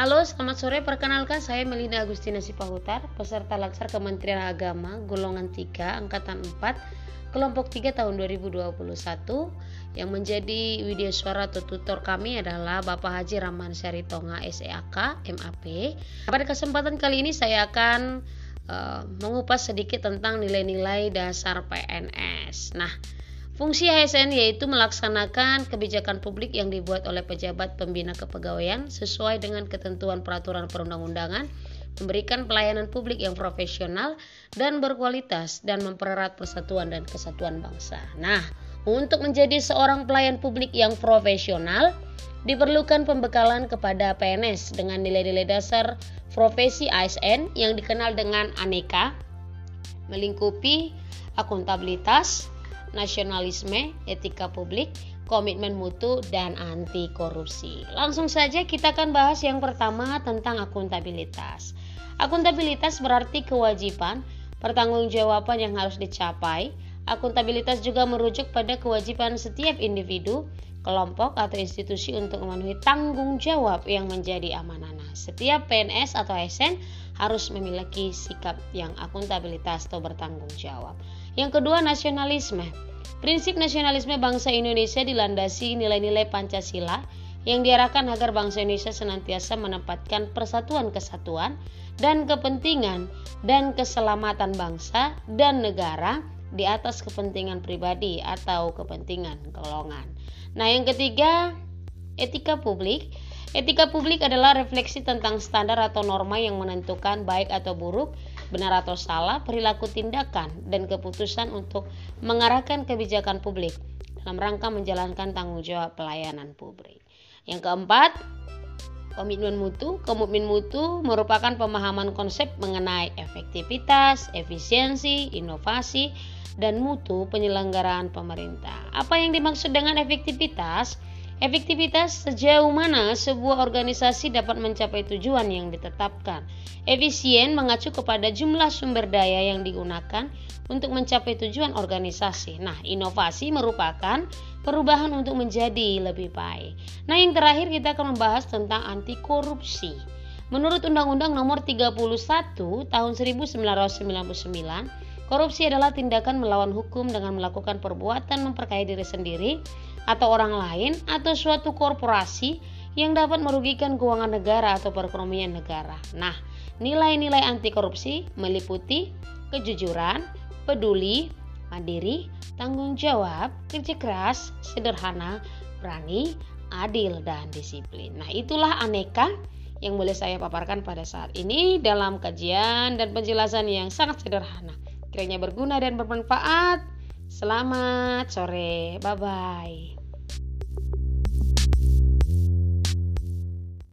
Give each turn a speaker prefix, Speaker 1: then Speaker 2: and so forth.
Speaker 1: Halo, selamat sore. Perkenalkan saya Melinda Agustina Sipahutar, peserta Latsar Kementerian Agama golongan 3 angkatan 4 kelompok 3 tahun 2021 yang menjadi video suara atau tutor kami adalah Bapak Haji Rahman Syaritonga SEAK MAP. Pada kesempatan kali ini saya akan uh, mengupas sedikit tentang nilai-nilai dasar PNS. Nah, Fungsi ASN yaitu melaksanakan kebijakan publik yang dibuat oleh pejabat pembina kepegawaian sesuai dengan ketentuan peraturan perundang-undangan, memberikan pelayanan publik yang profesional dan berkualitas dan mempererat persatuan dan kesatuan bangsa. Nah, untuk menjadi seorang pelayan publik yang profesional, diperlukan pembekalan kepada PNS dengan nilai-nilai dasar profesi ASN yang dikenal dengan aneka, melingkupi akuntabilitas, nasionalisme, etika publik, komitmen mutu, dan anti korupsi. Langsung saja kita akan bahas yang pertama tentang akuntabilitas. Akuntabilitas berarti kewajiban, pertanggungjawaban yang harus dicapai. Akuntabilitas juga merujuk pada kewajiban setiap individu, kelompok atau institusi untuk memenuhi tanggung jawab yang menjadi amanah. Setiap PNS atau ASN harus memiliki sikap yang akuntabilitas atau bertanggung jawab. Yang kedua, nasionalisme. Prinsip nasionalisme bangsa Indonesia dilandasi nilai-nilai Pancasila yang diarahkan agar bangsa Indonesia senantiasa menempatkan persatuan kesatuan dan kepentingan dan keselamatan bangsa dan negara di atas kepentingan pribadi atau kepentingan golongan. Nah, yang ketiga, etika publik. Etika publik adalah refleksi tentang standar atau norma yang menentukan baik atau buruk benar atau salah, perilaku tindakan, dan keputusan untuk mengarahkan kebijakan publik dalam rangka menjalankan tanggung jawab pelayanan publik. Yang keempat, komitmen mutu. Komitmen mutu merupakan pemahaman konsep mengenai efektivitas, efisiensi, inovasi, dan mutu penyelenggaraan pemerintah. Apa yang dimaksud dengan efektivitas? Efektivitas sejauh mana sebuah organisasi dapat mencapai tujuan yang ditetapkan. Efisien mengacu kepada jumlah sumber daya yang digunakan untuk mencapai tujuan organisasi. Nah, inovasi merupakan perubahan untuk menjadi lebih baik. Nah, yang terakhir kita akan membahas tentang anti korupsi. Menurut Undang-Undang Nomor 31 Tahun 1999, korupsi adalah tindakan melawan hukum dengan melakukan perbuatan memperkaya diri sendiri atau orang lain atau suatu korporasi yang dapat merugikan keuangan negara atau perekonomian negara. Nah, nilai-nilai anti korupsi meliputi kejujuran, peduli, mandiri, tanggung jawab, kerja keras, sederhana, berani, adil, dan disiplin. Nah, itulah aneka yang boleh saya paparkan pada saat ini dalam kajian dan penjelasan yang sangat sederhana. Kiranya berguna dan bermanfaat. Selamat sore, bye bye.